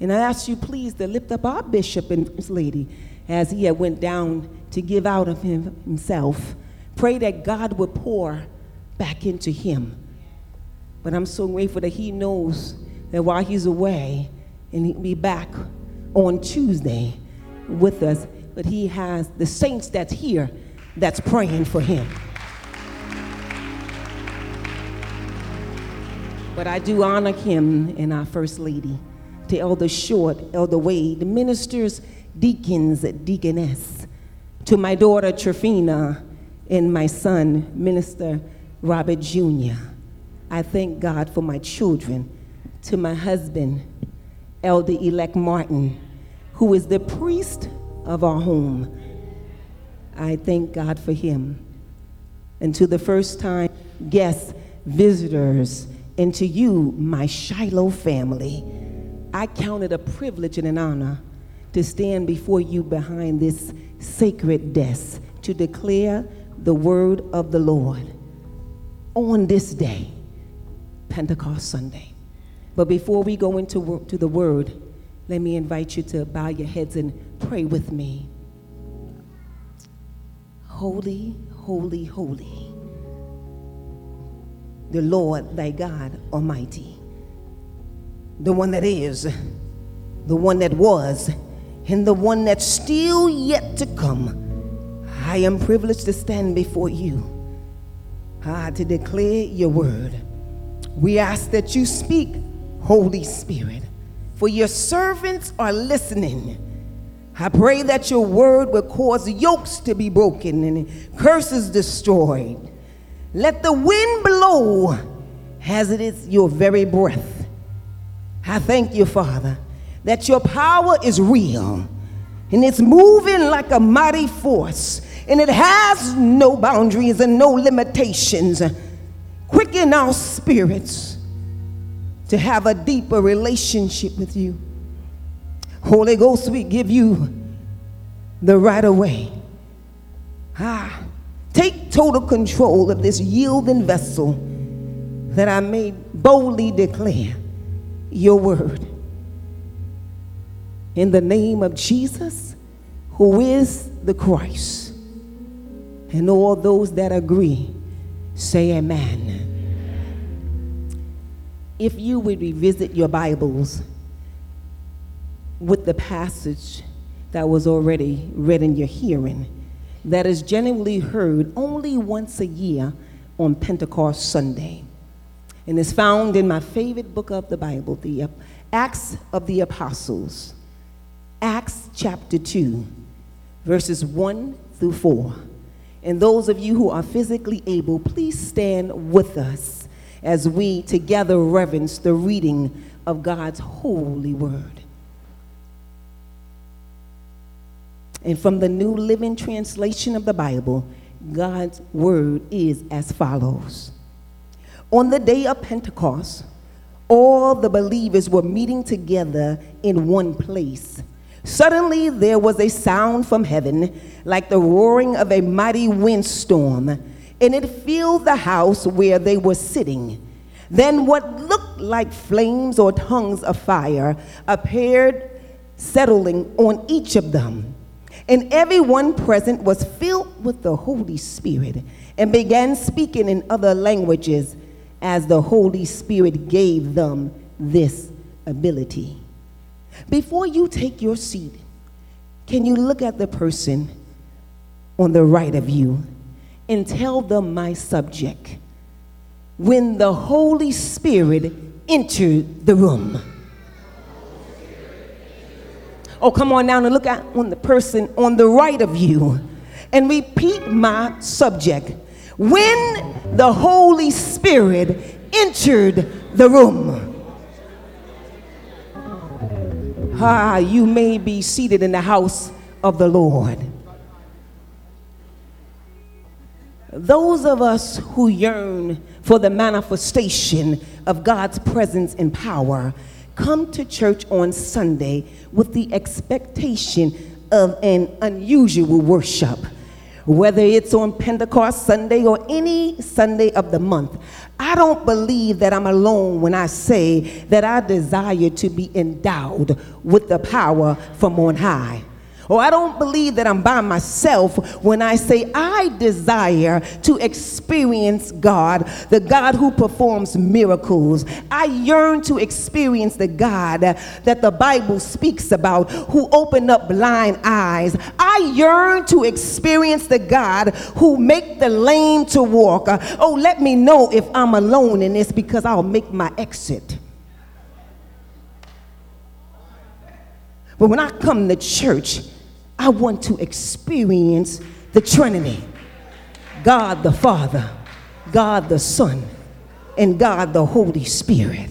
And I ask you, please, to lift up our bishop and his lady as he had went down to give out of him himself. Pray that God would pour back into him. But I'm so grateful that he knows that while he's away, and he'll be back on Tuesday with us, but he has the saints that's here that's praying for him. But I do honor him and our First Lady, to Elder Short, Elder Wade, ministers, deacons, deaconess, to my daughter Trifina, and my son, Minister Robert Jr. I thank God for my children, to my husband, Elder Elect Martin, who is the priest of our home. I thank God for him. And to the first time guests, visitors, and to you, my Shiloh family, I count it a privilege and an honor to stand before you behind this sacred desk to declare the word of the Lord on this day, Pentecost Sunday. But before we go into to the word, let me invite you to bow your heads and pray with me. Holy, holy, holy, the Lord thy God Almighty, the one that is, the one that was, and the one that's still yet to come. I am privileged to stand before you ah, to declare your word. We ask that you speak Holy Spirit. For your servants are listening. I pray that your word will cause yokes to be broken and curses destroyed. Let the wind blow as it is your very breath. I thank you, Father, that your power is real and it's moving like a mighty force and it has no boundaries and no limitations. Quicken our spirits to have a deeper relationship with you. Holy Ghost, we give you the right of way. Ah, take total control of this yielding vessel that I may boldly declare your word. In the name of Jesus, who is the Christ. And all those that agree, say amen if you would revisit your Bibles with the passage that was already read in your hearing, that is generally heard only once a year on Pentecost Sunday, and is found in my favorite book of the Bible, the Acts of the Apostles, Acts chapter 2, verses 1 through 4. And those of you who are physically able, please stand with us as we together reverence the reading of God's holy word. And from the New Living Translation of the Bible, God's word is as follows On the day of Pentecost, all the believers were meeting together in one place. Suddenly, there was a sound from heaven like the roaring of a mighty windstorm and it filled the house where they were sitting. Then what looked like flames or tongues of fire appeared, settling on each of them. And everyone present was filled with the Holy Spirit and began speaking in other languages as the Holy Spirit gave them this ability. Before you take your seat, can you look at the person on the right of you and tell them my subject. When the Holy Spirit entered the room. Oh, come on now and look at on the person on the right of you and repeat my subject. When the Holy Spirit entered the room. Ah, you may be seated in the house of the Lord. Those of us who yearn for the manifestation of God's presence and power come to church on Sunday with the expectation of an unusual worship. Whether it's on Pentecost Sunday or any Sunday of the month. I don't believe that I'm alone when I say that I desire to be endowed with the power from on high. Or oh, I don't believe that I'm by myself when I say I desire to experience God, the God who performs miracles. I yearn to experience the God that the Bible speaks about, who opened up blind eyes. I yearn to experience the God who make the lame to walk. Oh, let me know if I'm alone in this because I'll make my exit. But when I come to church, I want to experience the Trinity God the Father, God the Son, and God the Holy Spirit.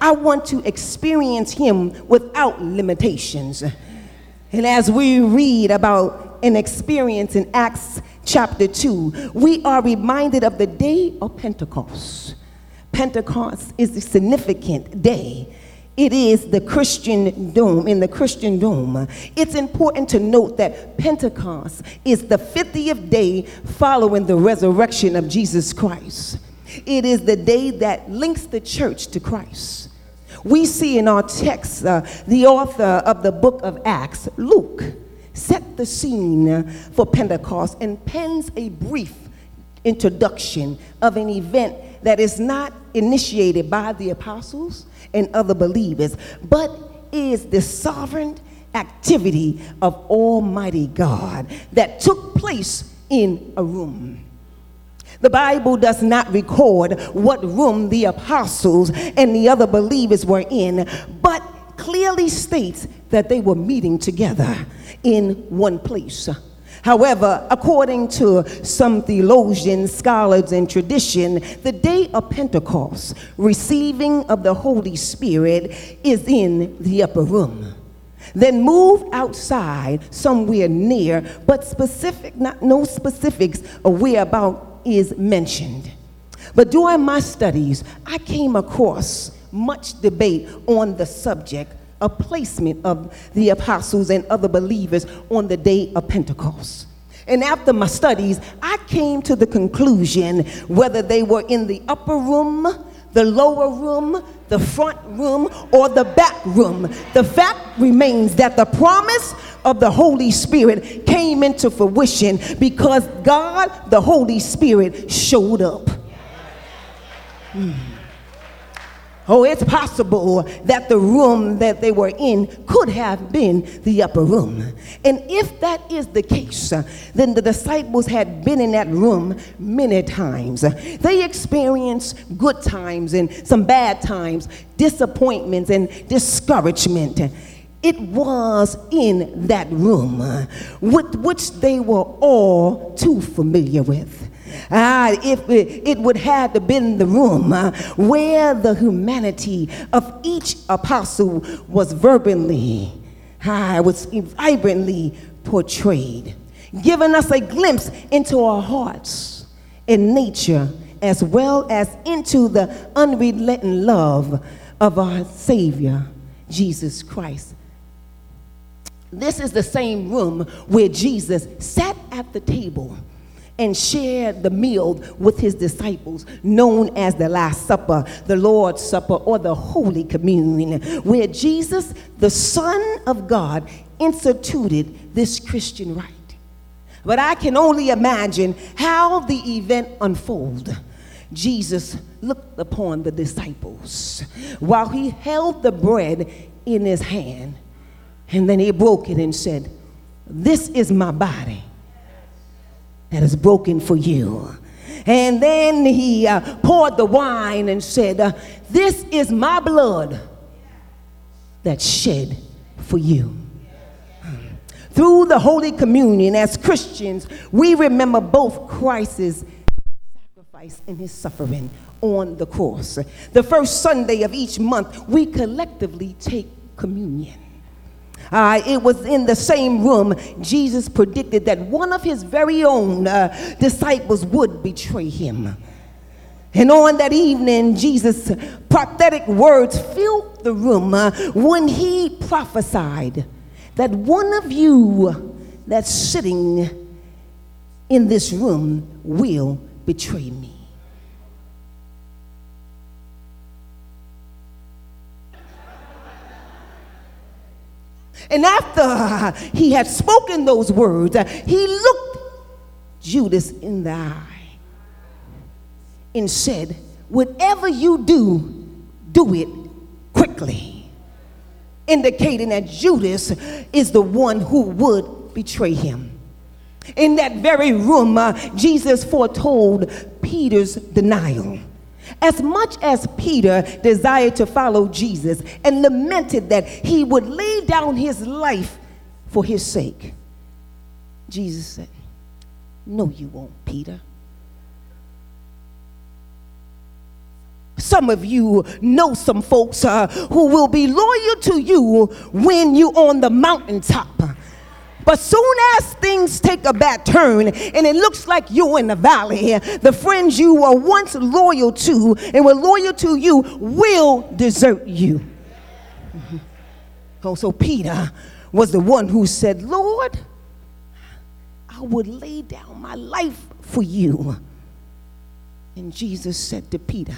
I want to experience Him without limitations. And as we read about an experience in Acts chapter 2, we are reminded of the day of Pentecost. Pentecost is a significant day it is the Christendom, in the Christendom. It's important to note that Pentecost is the 50th day following the resurrection of Jesus Christ. It is the day that links the church to Christ. We see in our text uh, the author of the book of Acts, Luke, set the scene for Pentecost and pens a brief introduction of an event that is not initiated by the apostles and other believers, but is the sovereign activity of Almighty God that took place in a room. The Bible does not record what room the apostles and the other believers were in, but clearly states that they were meeting together in one place. However, according to some theologians, scholars, and tradition, the day of Pentecost, receiving of the Holy Spirit, is in the upper room. Then moved outside somewhere near, but specific, not no specifics of whereabout is mentioned. But during my studies, I came across much debate on the subject a placement of the apostles and other believers on the day of Pentecost. And after my studies, I came to the conclusion whether they were in the upper room, the lower room, the front room, or the back room. The fact remains that the promise of the Holy Spirit came into fruition because God, the Holy Spirit, showed up. Hmm. Oh, it's possible that the room that they were in could have been the upper room. And if that is the case, then the disciples had been in that room many times. They experienced good times and some bad times, disappointments and discouragement. It was in that room with which they were all too familiar with. Ah, if it, it would have been the room uh, where the humanity of each apostle was verbally, ah, was vibrantly portrayed, giving us a glimpse into our hearts and nature as well as into the unrelenting love of our Savior, Jesus Christ. This is the same room where Jesus sat at the table and shared the meal with his disciples, known as the Last Supper, the Lord's Supper, or the Holy Communion, where Jesus, the Son of God, instituted this Christian rite. But I can only imagine how the event unfolded. Jesus looked upon the disciples while he held the bread in his hand, and then he broke it and said, This is my body that is broken for you. And then he uh, poured the wine and said, uh, This is my blood that's shed for you. Through the Holy Communion, as Christians, we remember both Christ's sacrifice and his suffering on the cross. The first Sunday of each month, we collectively take communion. Uh, it was in the same room Jesus predicted that one of his very own uh, disciples would betray him. And on that evening, Jesus' prophetic words filled the room uh, when he prophesied that one of you that's sitting in this room will betray me. And after he had spoken those words, he looked Judas in the eye and said, Whatever you do, do it quickly. Indicating that Judas is the one who would betray him. In that very room, uh, Jesus foretold Peter's denial. As much as Peter desired to follow Jesus and lamented that he would lay down his life for his sake, Jesus said, No, you won't, Peter. Some of you know some folks uh, who will be loyal to you when you're on the mountaintop. But soon as things take a bad turn and it looks like you're in the valley, the friends you were once loyal to and were loyal to you will desert you. Mm-hmm. Oh, so Peter was the one who said, Lord, I would lay down my life for you. And Jesus said to Peter,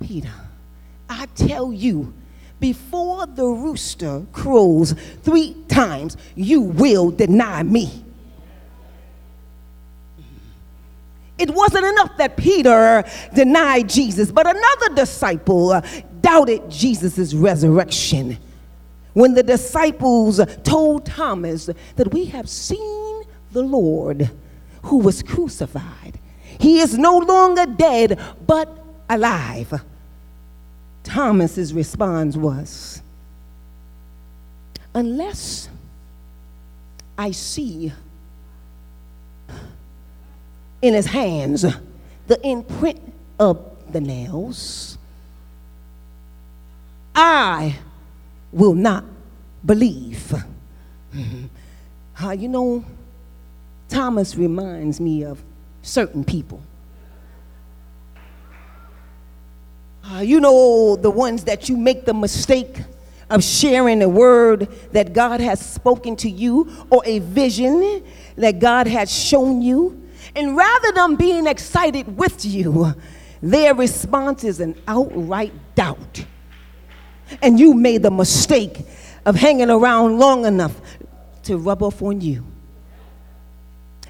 Peter, I tell you, before the rooster crows three times, you will deny me. It wasn't enough that Peter denied Jesus, but another disciple doubted Jesus' resurrection. When the disciples told Thomas that we have seen the Lord who was crucified, he is no longer dead, but alive. Thomas's response was, Unless I see in his hands the imprint of the nails, I will not believe. Uh, you know, Thomas reminds me of certain people. Uh, you know, the ones that you make the mistake of sharing a word that God has spoken to you or a vision that God has shown you. And rather than being excited with you, their response is an outright doubt. And you made the mistake of hanging around long enough to rub off on you.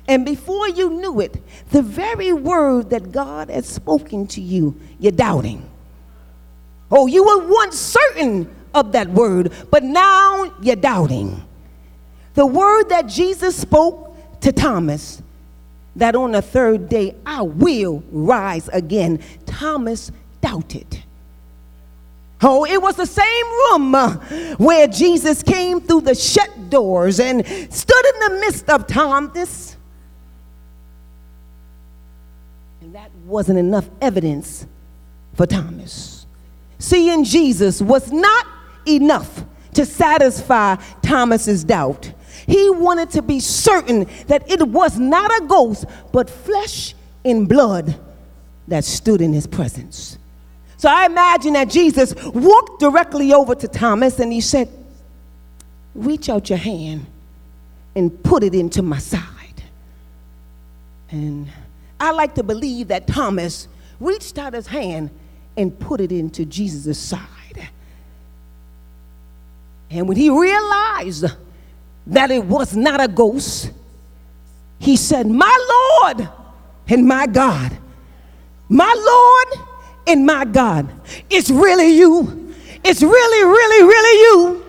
And before you knew it, the very word that God had spoken to you, you're doubting. Oh, you were once certain of that word, but now you're doubting. The word that Jesus spoke to Thomas, that on the third day I will rise again, Thomas doubted. Oh, it was the same room uh, where Jesus came through the shut doors and stood in the midst of Thomas. And that wasn't enough evidence for Thomas. Seeing Jesus was not enough to satisfy Thomas's doubt. He wanted to be certain that it was not a ghost, but flesh and blood that stood in his presence. So I imagine that Jesus walked directly over to Thomas and he said, Reach out your hand and put it into my side. And I like to believe that Thomas reached out his hand and put it into Jesus' side. And when he realized that it was not a ghost, he said, My Lord and my God, my Lord and my God, it's really you. It's really, really, really you.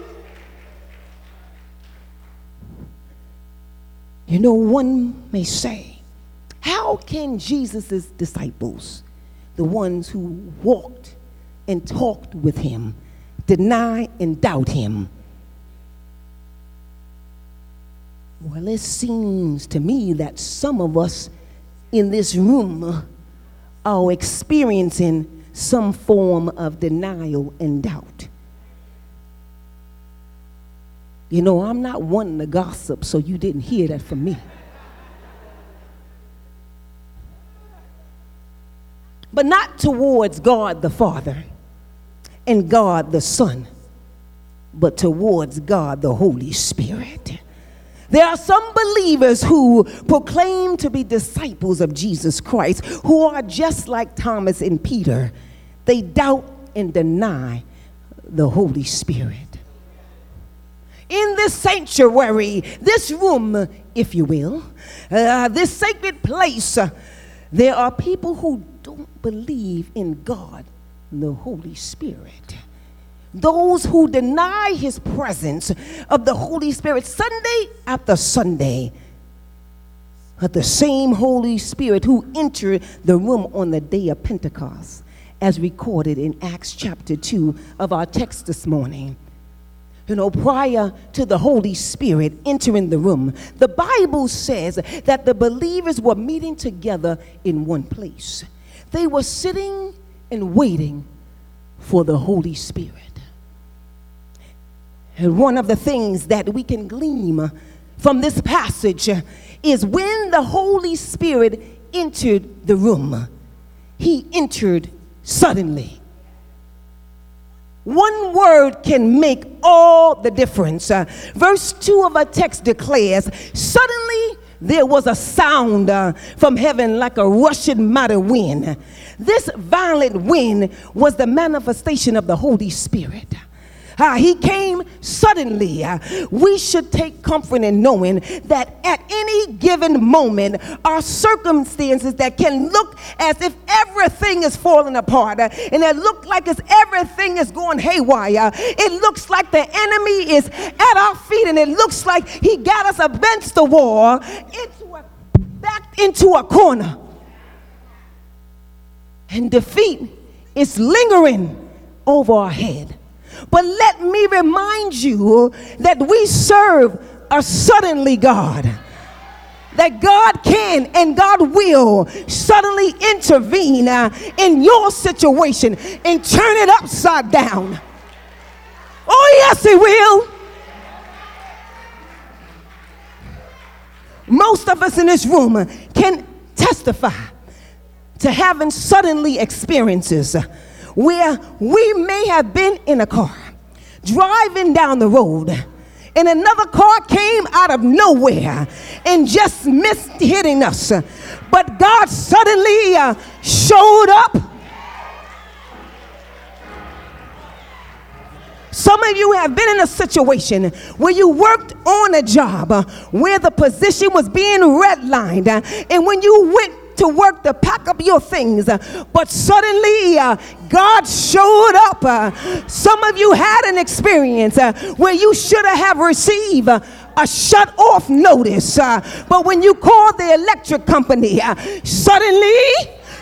You know, one may say, How can Jesus' disciples the ones who walked and talked with him, deny and doubt him. Well, it seems to me that some of us in this room are experiencing some form of denial and doubt. You know, I'm not wanting to gossip, so you didn't hear that from me. But not towards God the Father and God the Son, but towards God the Holy Spirit. There are some believers who proclaim to be disciples of Jesus Christ who are just like Thomas and Peter. They doubt and deny the Holy Spirit. In this sanctuary, this room, if you will, uh, this sacred place, uh, there are people who don't believe in God, the Holy Spirit. Those who deny his presence of the Holy Spirit Sunday after Sunday. But the same Holy Spirit who entered the room on the day of Pentecost, as recorded in Acts chapter 2 of our text this morning. You know, prior to the Holy Spirit entering the room, the Bible says that the believers were meeting together in one place. They were sitting and waiting for the Holy Spirit. And one of the things that we can glean from this passage is when the Holy Spirit entered the room, he entered suddenly. One word can make all the difference. Uh, verse 2 of our text declares Suddenly there was a sound uh, from heaven like a rushing mighty wind. This violent wind was the manifestation of the Holy Spirit. Uh, he came suddenly. Uh, we should take comfort in knowing that at any given moment, our circumstances that can look as if everything is falling apart uh, and it look like as everything is going haywire. It looks like the enemy is at our feet and it looks like he got us against the wall, into a, back into a corner. And defeat is lingering over our head. But let me remind you that we serve a suddenly God. That God can and God will suddenly intervene uh, in your situation and turn it upside down. Oh, yes, He will. Most of us in this room can testify to having suddenly experiences where we may have been in a car driving down the road and another car came out of nowhere and just missed hitting us. But God suddenly uh, showed up. Some of you have been in a situation where you worked on a job uh, where the position was being redlined, uh, and when you went to work to pack up your things. But suddenly, uh, God showed up. Uh, some of you had an experience uh, where you should have received a shut off notice. But when you called the electric company, suddenly,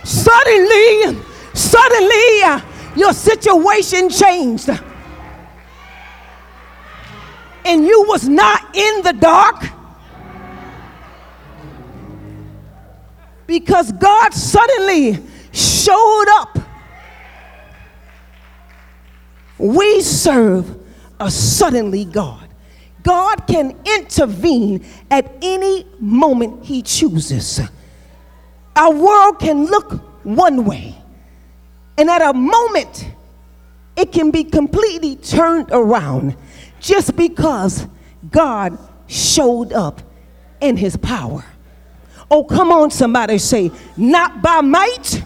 suddenly, suddenly, your situation changed. And you was not in the dark because God suddenly showed up. We serve a suddenly God. God can intervene at any moment He chooses. Our world can look one way, and at a moment, it can be completely turned around just because God showed up in His power. Oh, come on, somebody say, not by might,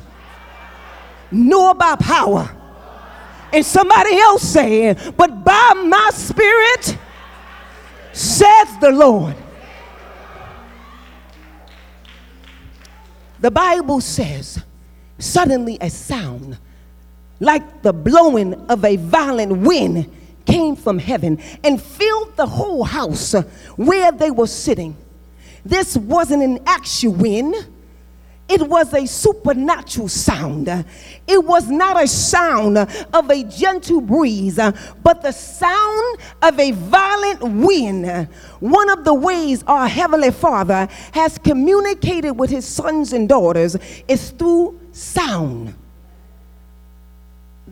nor by power. And somebody else saying, but by my spirit, says the Lord. The Bible says, suddenly a sound like the blowing of a violent wind came from heaven and filled the whole house where they were sitting. This wasn't an actual wind. It was a supernatural sound. It was not a sound of a gentle breeze, but the sound of a violent wind. One of the ways our Heavenly Father has communicated with His sons and daughters is through sound.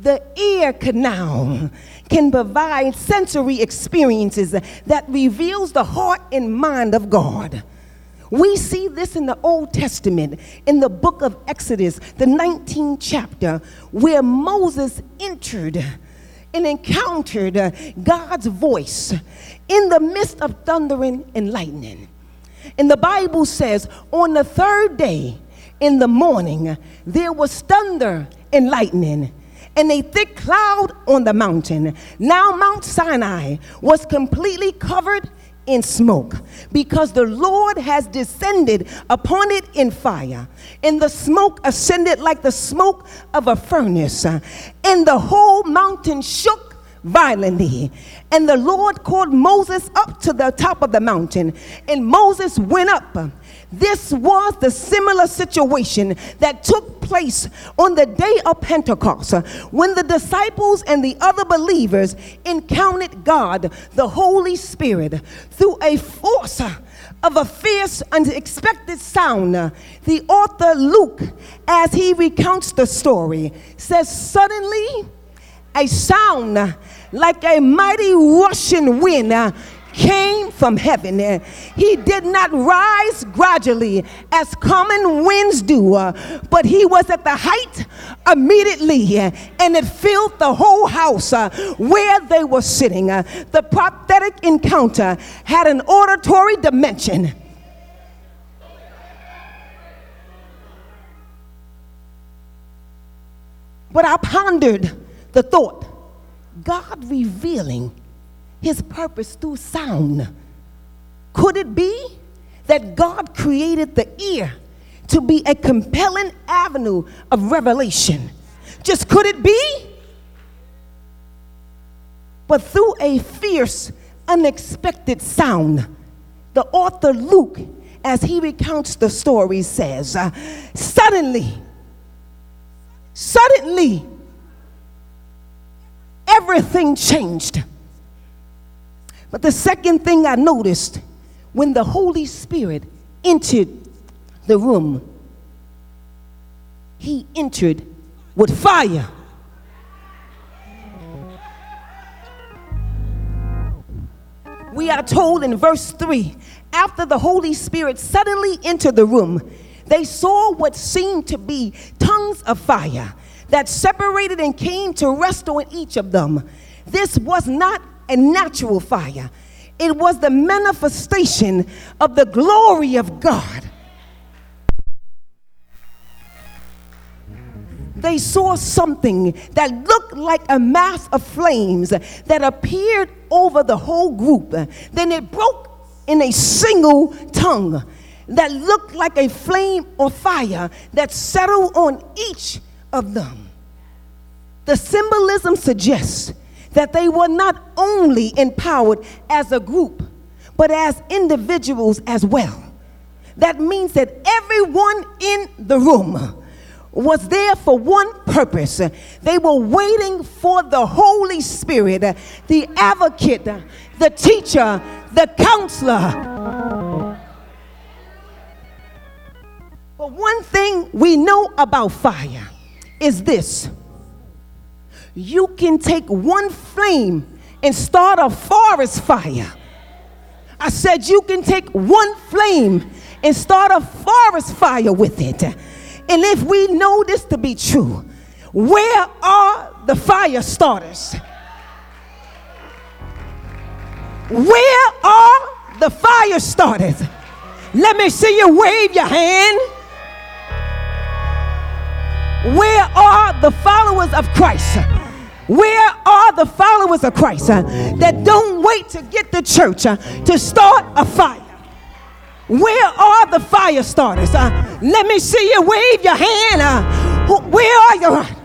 The ear canal can provide sensory experiences that reveals the heart and mind of God. We see this in the Old Testament, in the book of Exodus, the 19th chapter, where Moses entered and encountered God's voice in the midst of thundering and lightning. And the Bible says, on the third day in the morning, there was thunder and lightning and a thick cloud on the mountain. Now, Mount Sinai was completely covered in smoke because the Lord has descended upon it in fire. And the smoke ascended like the smoke of a furnace, and the whole mountain shook violently. And the Lord called Moses up to the top of the mountain, and Moses went up this was the similar situation that took place on the day of Pentecost when the disciples and the other believers encountered God, the Holy Spirit, through a force of a fierce, unexpected sound. The author Luke, as he recounts the story, says, Suddenly, a sound like a mighty rushing wind came from heaven. He did not rise gradually as common winds do, uh, but he was at the height immediately, and it filled the whole house uh, where they were sitting. Uh, the prophetic encounter had an auditory dimension. But I pondered the thought God revealing his purpose through sound. Could it be that God created the ear to be a compelling avenue of revelation? Just could it be? But through a fierce, unexpected sound, the author Luke, as he recounts the story, says, uh, Suddenly, suddenly, everything changed. But the second thing I noticed when the Holy Spirit entered the room, he entered with fire. We are told in verse 3 after the Holy Spirit suddenly entered the room, they saw what seemed to be tongues of fire that separated and came to rest on each of them. This was not a natural fire, it was the manifestation of the glory of God. They saw something that looked like a mass of flames that appeared over the whole group. Then it broke in a single tongue that looked like a flame or fire that settled on each of them. The symbolism suggests that they were not only empowered as a group, but as individuals as well. That means that everyone in the room was there for one purpose. They were waiting for the Holy Spirit, the advocate, the teacher, the counselor. But one thing we know about fire is this you can take one flame and start a forest fire. I said, you can take one flame and start a forest fire with it. And if we know this to be true, where are the fire starters? Where are the fire starters? Let me see you wave your hand. Where are the followers of Christ? Where are the followers of Christ that don't wait to get the church uh, to start a fire? Where are the fire starters? Uh, let me see you wave your hand. Uh, where are you?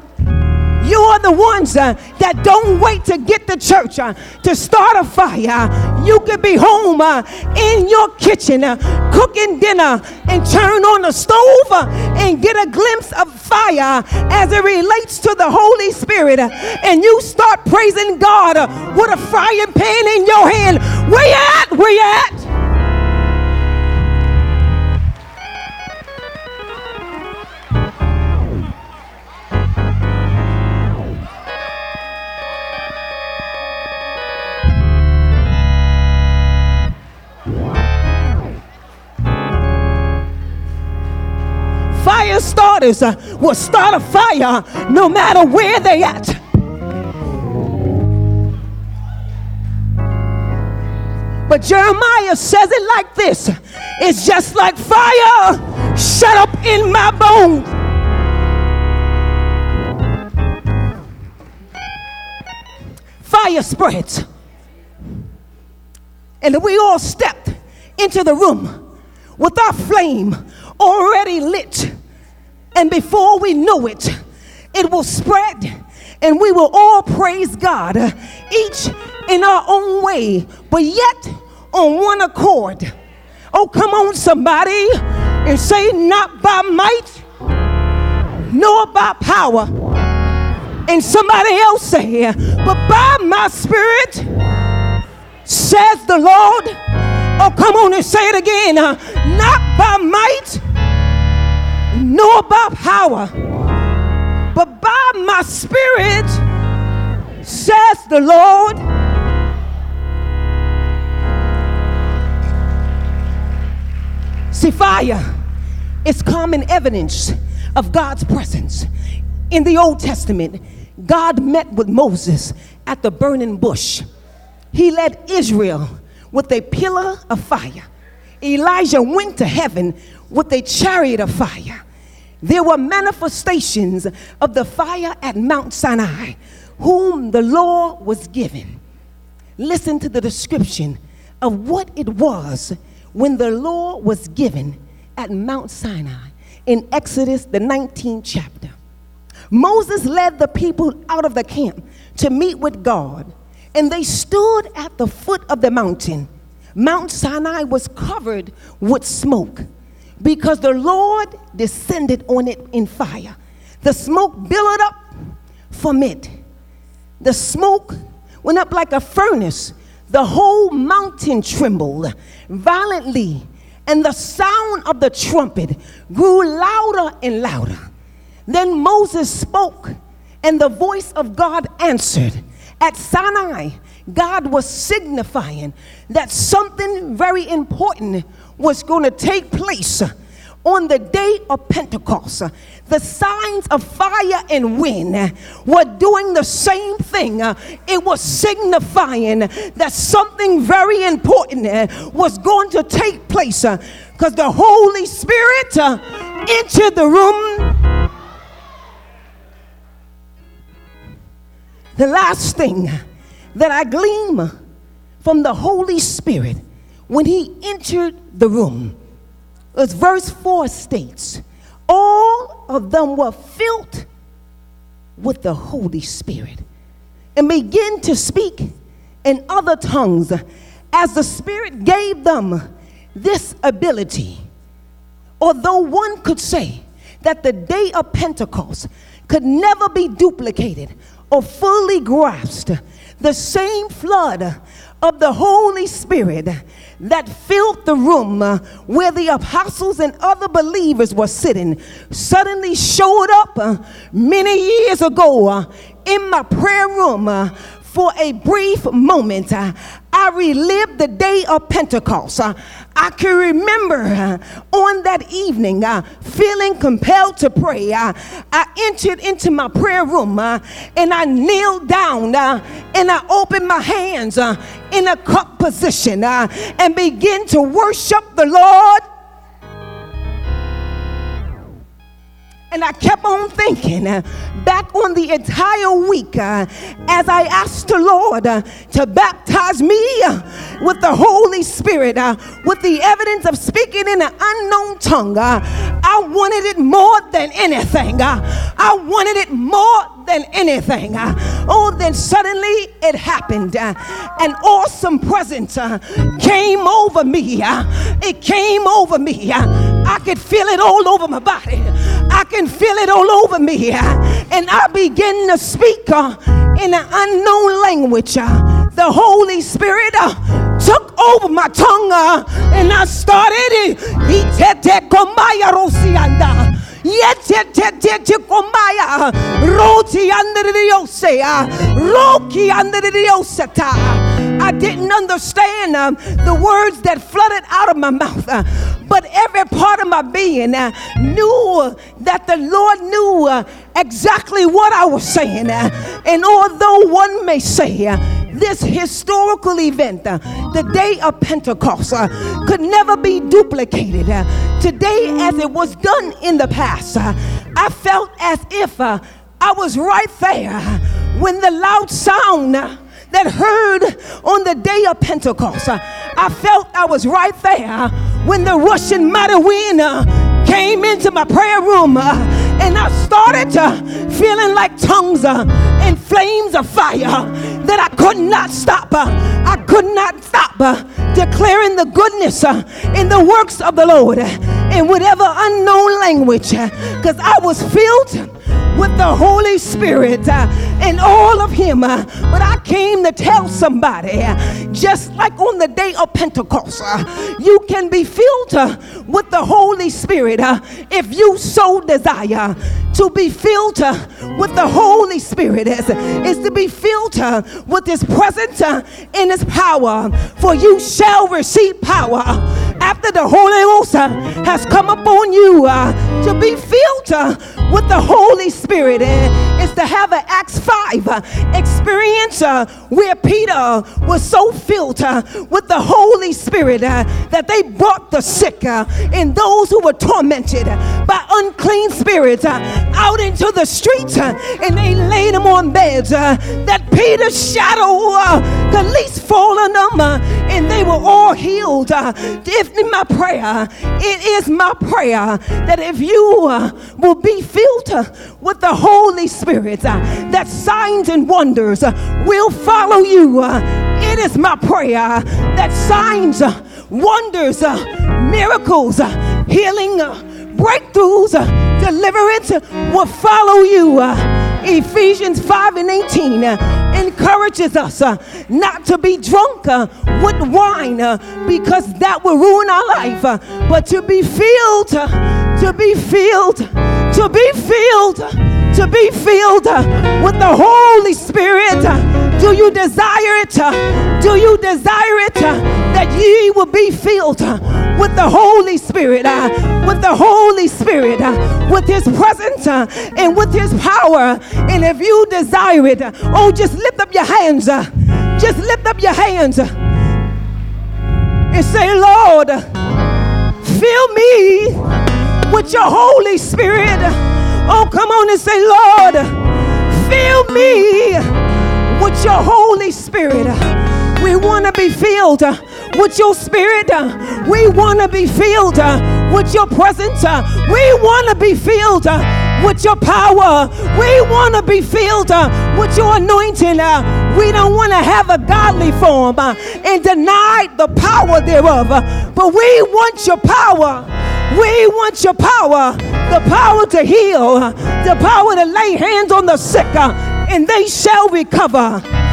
You are the ones uh, that don't wait to get the church uh, to start a fire. You could be home uh, in your kitchen uh, cooking dinner and turn on the stove uh, and get a glimpse of fire as it relates to the Holy Spirit. Uh, and you start praising God with a frying pan in your hand. Where you at? Where you at? Uh, will start a fire no matter where they at. But Jeremiah says it like this it's just like fire shut up in my bones. Fire spreads. And we all stepped into the room with our flame already lit and before we know it, it will spread and we will all praise God, each in our own way, but yet on one accord. Oh, come on, somebody, and say, Not by might, nor by power. And somebody else say, But by my spirit, says the Lord. Oh, come on and say it again. Not by might, nor by power, but by my spirit, says the Lord. See, fire is common evidence of God's presence. In the Old Testament, God met with Moses at the burning bush. He led Israel with a pillar of fire. Elijah went to heaven with a chariot of fire. There were manifestations of the fire at Mount Sinai, whom the law was given. Listen to the description of what it was when the law was given at Mount Sinai in Exodus, the 19th chapter. Moses led the people out of the camp to meet with God, and they stood at the foot of the mountain. Mount Sinai was covered with smoke because the Lord descended on it in fire. The smoke billowed up from it. The smoke went up like a furnace. The whole mountain trembled violently, and the sound of the trumpet grew louder and louder. Then Moses spoke, and the voice of God answered. At Sinai, God was signifying that something very important was going to take place on the day of Pentecost. The signs of fire and wind were doing the same thing. It was signifying that something very important was going to take place because the Holy Spirit entered the room. The last thing that I glean from the Holy Spirit when he entered the room. As verse 4 states, all of them were filled with the Holy Spirit and began to speak in other tongues as the Spirit gave them this ability. Although one could say that the day of Pentecost could never be duplicated or fully grasped, the same flood of the Holy Spirit that filled the room where the apostles and other believers were sitting suddenly showed up uh, many years ago uh, in my prayer room uh, for a brief moment. I relived the day of Pentecost. I can remember uh, on that evening uh, feeling compelled to pray. Uh, I entered into my prayer room and I kneeled down and I opened my hands in a cup position and began to worship the Lord. And I kept on thinking uh, back on the entire week uh, as I asked the Lord uh, to baptize me with the Holy Spirit, uh, with the evidence of speaking in an unknown tongue. Uh, I wanted it more than anything. I wanted it more than anything. oh, then suddenly it happened. an awesome presence came over me. it came over me. I could feel it all over my body. I can feel it all over me. And I begin to speak uh, in an unknown language. Uh, the Holy Spirit uh, took over my tongue uh, and I started. It. Roti under the Roki under the I didn't understand uh, the words that flooded out of my mouth, uh, but every part of my being uh, knew that the Lord knew uh, exactly what I was saying. Uh, and although one may say uh, this historical event, uh, the day of Pentecost, uh, could never be duplicated. Uh, today, as it was done in the past, I felt as if I was right there when the loud sound that heard on the day of Pentecost. Uh, I felt I was right there when the rushing mighty wind came into my prayer room uh, and I started feeling like tongues uh, and flames of fire that I could not stop. I could not stop declaring the goodness in the works of the Lord in whatever unknown language because I was filled with the Holy Spirit uh, and all of Him. Uh, but I came to tell somebody, uh, just like on the day of Pentecost, uh, you can be filled uh, with the Holy Spirit uh, if you so desire. To be filled with the Holy Spirit is, is to be filled with His presence and His power. For you shall receive power after the Holy Ghost uh, has come upon you uh, to be filled uh, with the Holy Spirit eh, is to have an Acts 5 uh, experience uh, where Peter was so filled uh, with the Holy Spirit that they brought the sick and those who were tormented by unclean spirits uh, out into the streets uh, and they laid them on beds. Uh, that Peter's shadow could least fall on them and they were all healed. if my prayer, it is my prayer that if you will be filled with the Holy Spirit, uh, that signs and wonders uh, will follow you. Uh, it is my prayer that signs, wonders, miracles, healing, breakthroughs, uh, deliverance uh, will follow you. Uh, Ephesians 5 and 18 encourages us uh, not to be drunk uh, with wine uh, because that will ruin our life, but to be filled, to be filled to be filled, to be filled with the Holy Spirit. Do you desire it? Do you desire it that ye will be filled uh, with the Holy Spirit, uh, with the Holy Spirit, uh, with His presence and with His power? And if you desire it, oh, just lift up your hands. Just lift up your hands and say, Lord, fill me with your Holy Spirit. Oh, come on and say, Lord, fill me with your Holy Spirit. We want to be filled with your spirit. We want to be filled uh, with your presence. Uh, we want to be filled uh, with your power. We want to be filled with your anointing. We don't want to have a godly form and deny the power thereof, but we want your power. We want your power, the power to heal, the power to lay hands on the sick, uh, and they shall recover.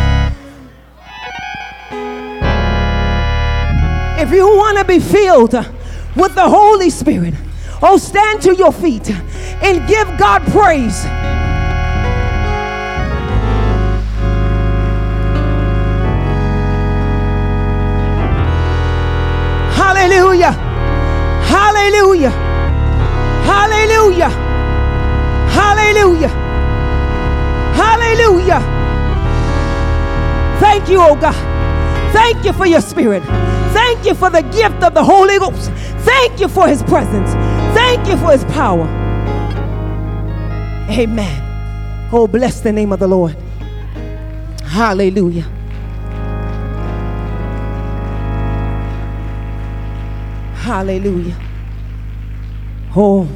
If you want to be filled with the Holy Spirit, oh, stand to your feet and give God praise. Hallelujah. Hallelujah. Hallelujah. Hallelujah. Hallelujah. Thank you, oh God. Thank you for your spirit. Thank you for the gift of the Holy Ghost. Thank you for his presence. Thank you for his power. Amen. Oh, bless the name of the Lord. Hallelujah. Hallelujah. Oh,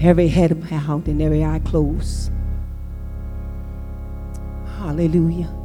every head bowed and every eye closed. Hallelujah.